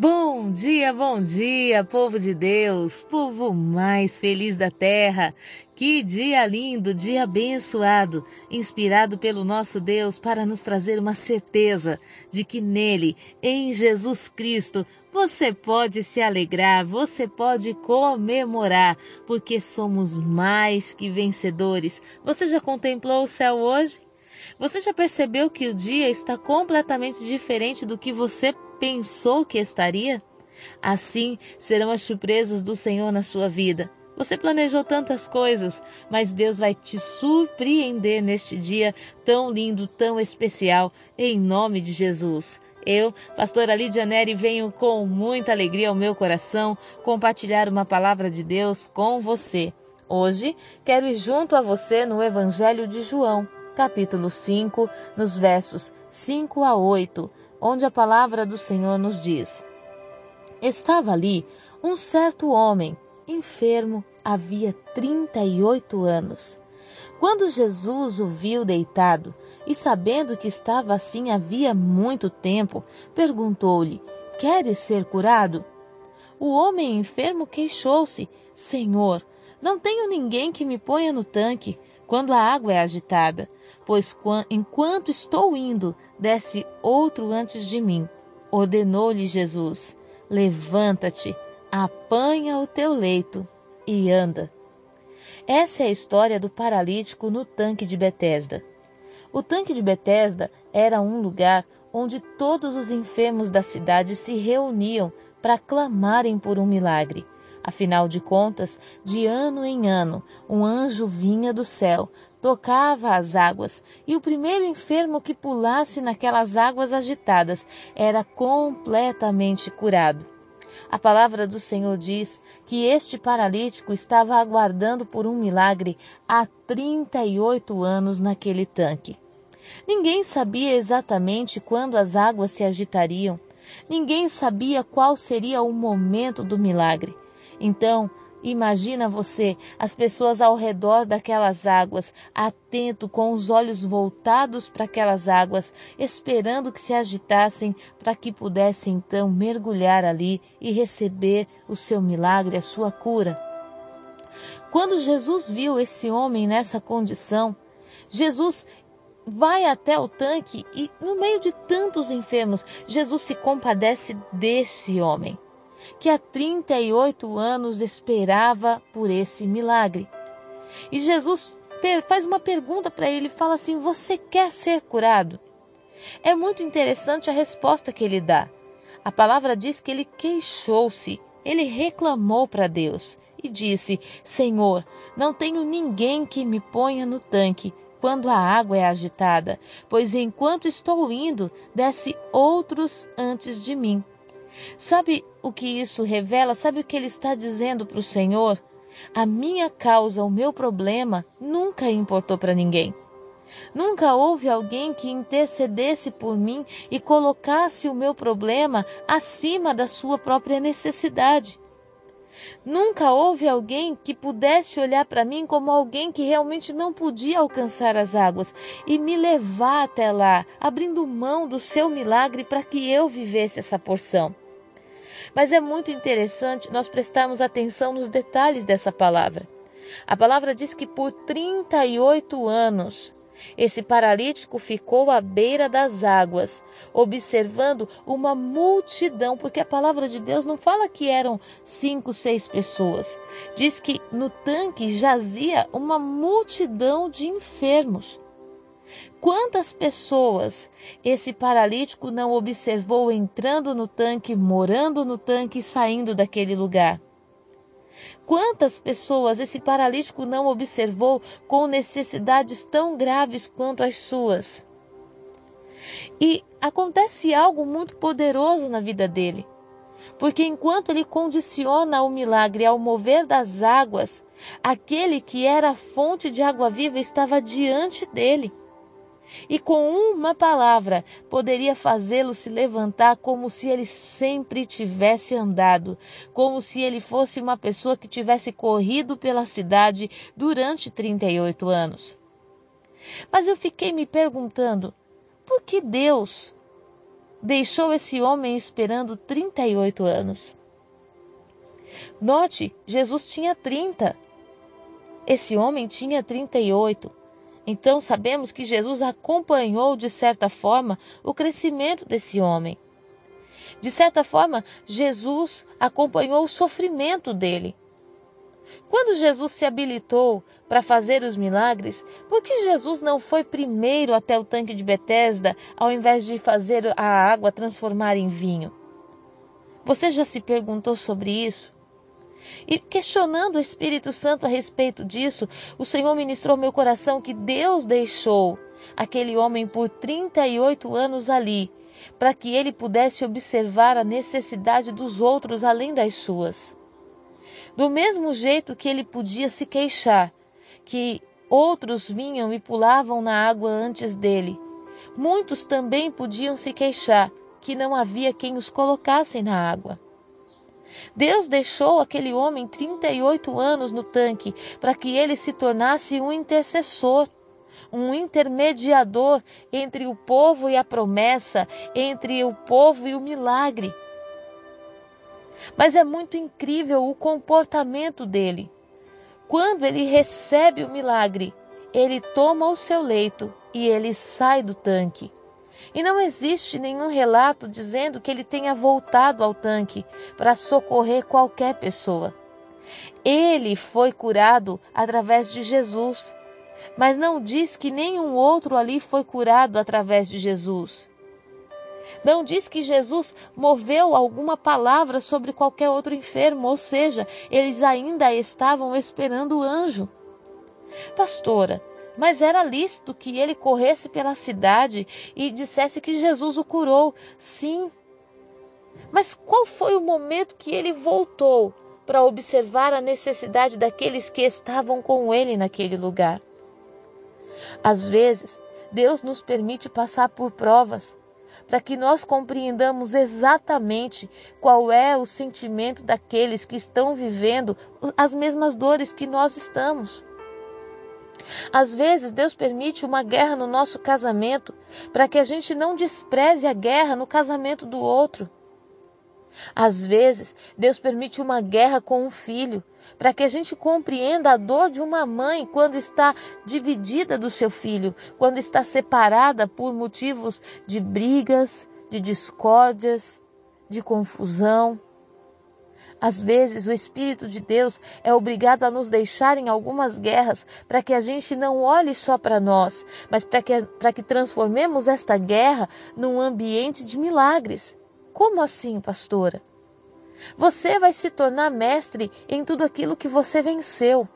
Bom dia, bom dia, povo de Deus, povo mais feliz da terra. Que dia lindo, dia abençoado, inspirado pelo nosso Deus para nos trazer uma certeza de que nele, em Jesus Cristo, você pode se alegrar, você pode comemorar, porque somos mais que vencedores. Você já contemplou o céu hoje? Você já percebeu que o dia está completamente diferente do que você pensou que estaria? Assim serão as surpresas do Senhor na sua vida. Você planejou tantas coisas, mas Deus vai te surpreender neste dia tão lindo, tão especial, em nome de Jesus. Eu, pastora Lídia Neri, venho com muita alegria ao meu coração compartilhar uma palavra de Deus com você. Hoje, quero ir junto a você no Evangelho de João, capítulo 5, nos versos 5 a 8, onde a palavra do Senhor nos diz: Estava ali um certo homem, enfermo havia 38 anos. Quando Jesus o viu deitado e sabendo que estava assim havia muito tempo, perguntou-lhe: Queres ser curado? O homem enfermo queixou-se: Senhor, não tenho ninguém que me ponha no tanque quando a água é agitada pois enquanto estou indo, desce outro antes de mim. Ordenou-lhe Jesus: Levanta-te, apanha o teu leito e anda. Essa é a história do paralítico no tanque de Betesda. O tanque de Betesda era um lugar onde todos os enfermos da cidade se reuniam para clamarem por um milagre. Afinal de contas, de ano em ano, um anjo vinha do céu, tocava as águas, e o primeiro enfermo que pulasse naquelas águas agitadas era completamente curado. A palavra do Senhor diz que este paralítico estava aguardando por um milagre há 38 anos naquele tanque. Ninguém sabia exatamente quando as águas se agitariam, ninguém sabia qual seria o momento do milagre. Então, imagina você, as pessoas ao redor daquelas águas, atento, com os olhos voltados para aquelas águas, esperando que se agitassem para que pudesse então mergulhar ali e receber o seu milagre, a sua cura. Quando Jesus viu esse homem nessa condição, Jesus vai até o tanque e, no meio de tantos enfermos, Jesus se compadece desse homem que há 38 anos esperava por esse milagre. E Jesus faz uma pergunta para ele, fala assim: Você quer ser curado? É muito interessante a resposta que ele dá. A palavra diz que ele queixou-se, ele reclamou para Deus e disse: Senhor, não tenho ninguém que me ponha no tanque quando a água é agitada, pois enquanto estou indo, desce outros antes de mim. Sabe o que isso revela? Sabe o que ele está dizendo para o Senhor? A minha causa, o meu problema, nunca importou para ninguém. Nunca houve alguém que intercedesse por mim e colocasse o meu problema acima da sua própria necessidade. Nunca houve alguém que pudesse olhar para mim como alguém que realmente não podia alcançar as águas e me levar até lá, abrindo mão do seu milagre para que eu vivesse essa porção. Mas é muito interessante nós prestarmos atenção nos detalhes dessa palavra. A palavra diz que por 38 anos esse paralítico ficou à beira das águas, observando uma multidão, porque a palavra de Deus não fala que eram cinco, seis pessoas. Diz que no tanque jazia uma multidão de enfermos. Quantas pessoas esse paralítico não observou entrando no tanque, morando no tanque e saindo daquele lugar? Quantas pessoas esse paralítico não observou com necessidades tão graves quanto as suas? E acontece algo muito poderoso na vida dele. Porque enquanto ele condiciona o milagre ao mover das águas, aquele que era a fonte de água viva estava diante dele e com uma palavra poderia fazê-lo se levantar como se ele sempre tivesse andado, como se ele fosse uma pessoa que tivesse corrido pela cidade durante 38 anos. Mas eu fiquei me perguntando, por que Deus deixou esse homem esperando 38 anos. Note, Jesus tinha 30. Esse homem tinha 38. Então sabemos que Jesus acompanhou, de certa forma, o crescimento desse homem. De certa forma, Jesus acompanhou o sofrimento dele. Quando Jesus se habilitou para fazer os milagres, por que Jesus não foi primeiro até o tanque de Betesda, ao invés de fazer a água transformar em vinho? Você já se perguntou sobre isso? E questionando o Espírito Santo a respeito disso, o Senhor ministrou meu coração que Deus deixou aquele homem por 38 anos ali, para que ele pudesse observar a necessidade dos outros além das suas. Do mesmo jeito que ele podia se queixar, que outros vinham e pulavam na água antes dele, muitos também podiam se queixar que não havia quem os colocasse na água. Deus deixou aquele homem 38 anos no tanque para que ele se tornasse um intercessor, um intermediador entre o povo e a promessa, entre o povo e o milagre. Mas é muito incrível o comportamento dele. Quando ele recebe o milagre, ele toma o seu leito e ele sai do tanque. E não existe nenhum relato dizendo que ele tenha voltado ao tanque para socorrer qualquer pessoa. Ele foi curado através de Jesus, mas não diz que nenhum outro ali foi curado através de Jesus. Não diz que Jesus moveu alguma palavra sobre qualquer outro enfermo, ou seja, eles ainda estavam esperando o anjo. Pastora, mas era lícito que ele corresse pela cidade e dissesse que Jesus o curou. Sim. Mas qual foi o momento que ele voltou para observar a necessidade daqueles que estavam com ele naquele lugar? Às vezes, Deus nos permite passar por provas para que nós compreendamos exatamente qual é o sentimento daqueles que estão vivendo as mesmas dores que nós estamos. Às vezes, Deus permite uma guerra no nosso casamento para que a gente não despreze a guerra no casamento do outro. Às vezes, Deus permite uma guerra com um filho para que a gente compreenda a dor de uma mãe quando está dividida do seu filho, quando está separada por motivos de brigas, de discórdias, de confusão. Às vezes, o Espírito de Deus é obrigado a nos deixar em algumas guerras para que a gente não olhe só para nós, mas para que, que transformemos esta guerra num ambiente de milagres. Como assim, pastora? Você vai se tornar mestre em tudo aquilo que você venceu.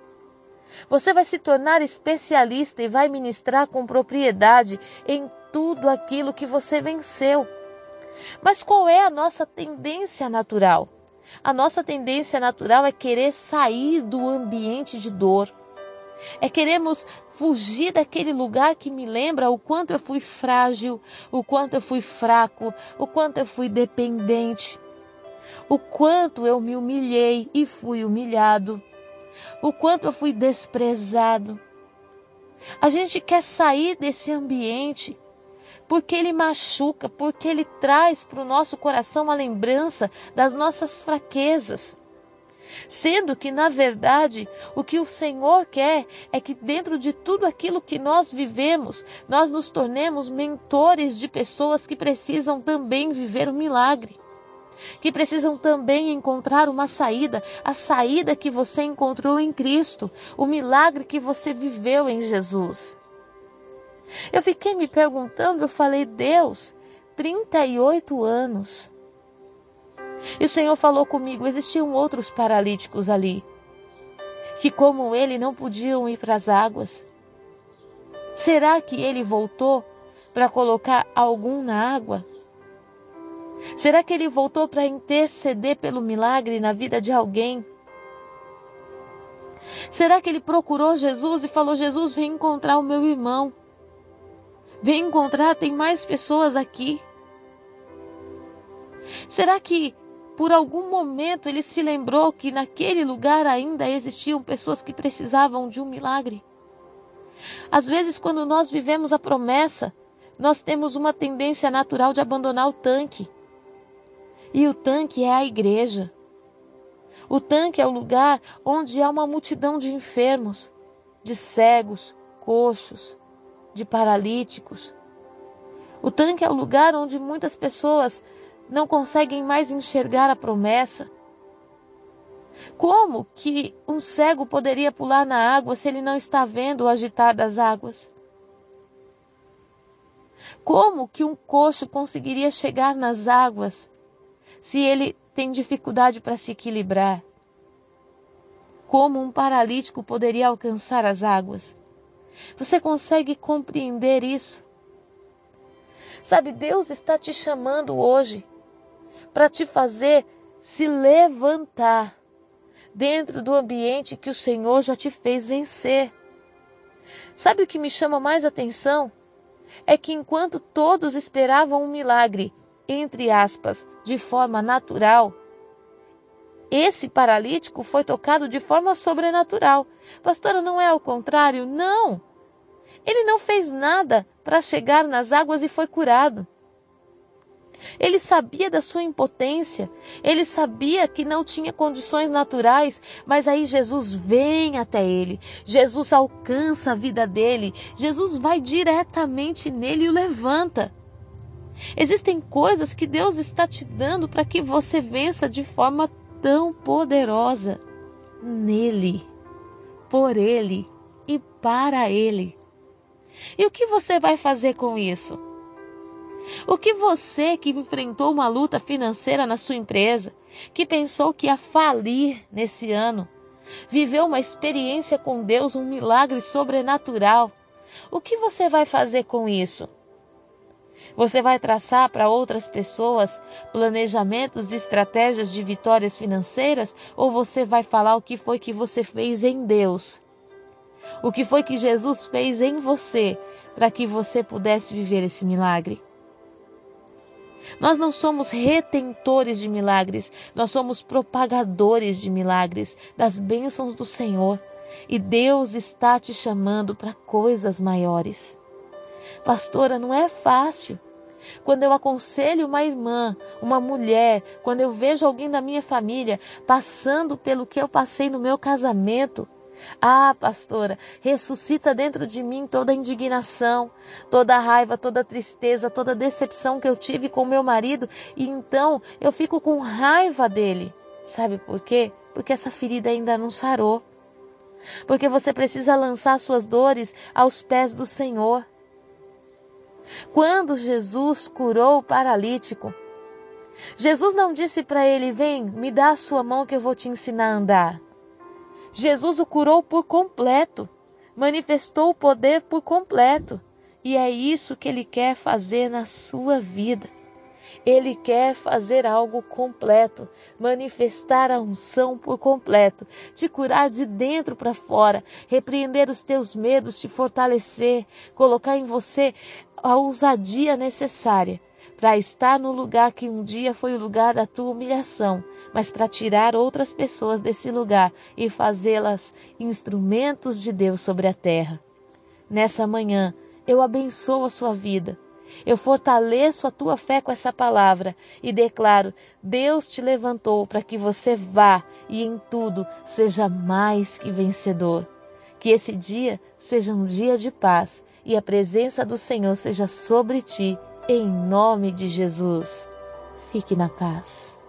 Você vai se tornar especialista e vai ministrar com propriedade em tudo aquilo que você venceu. Mas qual é a nossa tendência natural? A nossa tendência natural é querer sair do ambiente de dor. É queremos fugir daquele lugar que me lembra o quanto eu fui frágil, o quanto eu fui fraco, o quanto eu fui dependente, o quanto eu me humilhei e fui humilhado, o quanto eu fui desprezado. A gente quer sair desse ambiente porque ele machuca, porque ele traz para o nosso coração a lembrança das nossas fraquezas. Sendo que, na verdade, o que o Senhor quer é que, dentro de tudo aquilo que nós vivemos, nós nos tornemos mentores de pessoas que precisam também viver o um milagre que precisam também encontrar uma saída, a saída que você encontrou em Cristo, o milagre que você viveu em Jesus. Eu fiquei me perguntando, eu falei, Deus, 38 anos. E o Senhor falou comigo: existiam outros paralíticos ali, que, como ele, não podiam ir para as águas. Será que ele voltou para colocar algum na água? Será que ele voltou para interceder pelo milagre na vida de alguém? Será que ele procurou Jesus e falou: Jesus, vem encontrar o meu irmão? Vem encontrar, tem mais pessoas aqui. Será que por algum momento ele se lembrou que naquele lugar ainda existiam pessoas que precisavam de um milagre? Às vezes, quando nós vivemos a promessa, nós temos uma tendência natural de abandonar o tanque. E o tanque é a igreja. O tanque é o lugar onde há uma multidão de enfermos, de cegos, coxos, de paralíticos. O tanque é o lugar onde muitas pessoas não conseguem mais enxergar a promessa. Como que um cego poderia pular na água se ele não está vendo o agitar das águas? Como que um coxo conseguiria chegar nas águas se ele tem dificuldade para se equilibrar? Como um paralítico poderia alcançar as águas? Você consegue compreender isso? Sabe, Deus está te chamando hoje para te fazer se levantar dentro do ambiente que o Senhor já te fez vencer. Sabe o que me chama mais atenção? É que enquanto todos esperavam um milagre, entre aspas, de forma natural, esse paralítico foi tocado de forma sobrenatural. Pastora, não é ao contrário? Não! Ele não fez nada para chegar nas águas e foi curado. Ele sabia da sua impotência, ele sabia que não tinha condições naturais, mas aí Jesus vem até ele, Jesus alcança a vida dele, Jesus vai diretamente nele e o levanta. Existem coisas que Deus está te dando para que você vença de forma tão poderosa nele, por ele e para ele. E o que você vai fazer com isso? O que você que enfrentou uma luta financeira na sua empresa, que pensou que ia falir nesse ano, viveu uma experiência com Deus, um milagre sobrenatural, o que você vai fazer com isso? Você vai traçar para outras pessoas planejamentos e estratégias de vitórias financeiras ou você vai falar o que foi que você fez em Deus? O que foi que Jesus fez em você para que você pudesse viver esse milagre? Nós não somos retentores de milagres, nós somos propagadores de milagres, das bênçãos do Senhor. E Deus está te chamando para coisas maiores. Pastora, não é fácil. Quando eu aconselho uma irmã, uma mulher, quando eu vejo alguém da minha família passando pelo que eu passei no meu casamento, ah, pastora, ressuscita dentro de mim toda a indignação, toda a raiva, toda a tristeza, toda a decepção que eu tive com meu marido, e então eu fico com raiva dele. Sabe por quê? Porque essa ferida ainda não sarou. Porque você precisa lançar suas dores aos pés do Senhor. Quando Jesus curou o paralítico, Jesus não disse para ele: Vem, me dá a sua mão que eu vou te ensinar a andar. Jesus o curou por completo, manifestou o poder por completo. E é isso que ele quer fazer na sua vida. Ele quer fazer algo completo, manifestar a unção por completo, te curar de dentro para fora, repreender os teus medos, te fortalecer, colocar em você a ousadia necessária para estar no lugar que um dia foi o lugar da tua humilhação, mas para tirar outras pessoas desse lugar e fazê-las instrumentos de Deus sobre a terra. Nessa manhã, eu abençoo a sua vida. Eu fortaleço a tua fé com essa palavra e declaro: Deus te levantou para que você vá e em tudo seja mais que vencedor. Que esse dia seja um dia de paz e a presença do Senhor seja sobre ti, em nome de Jesus. Fique na paz.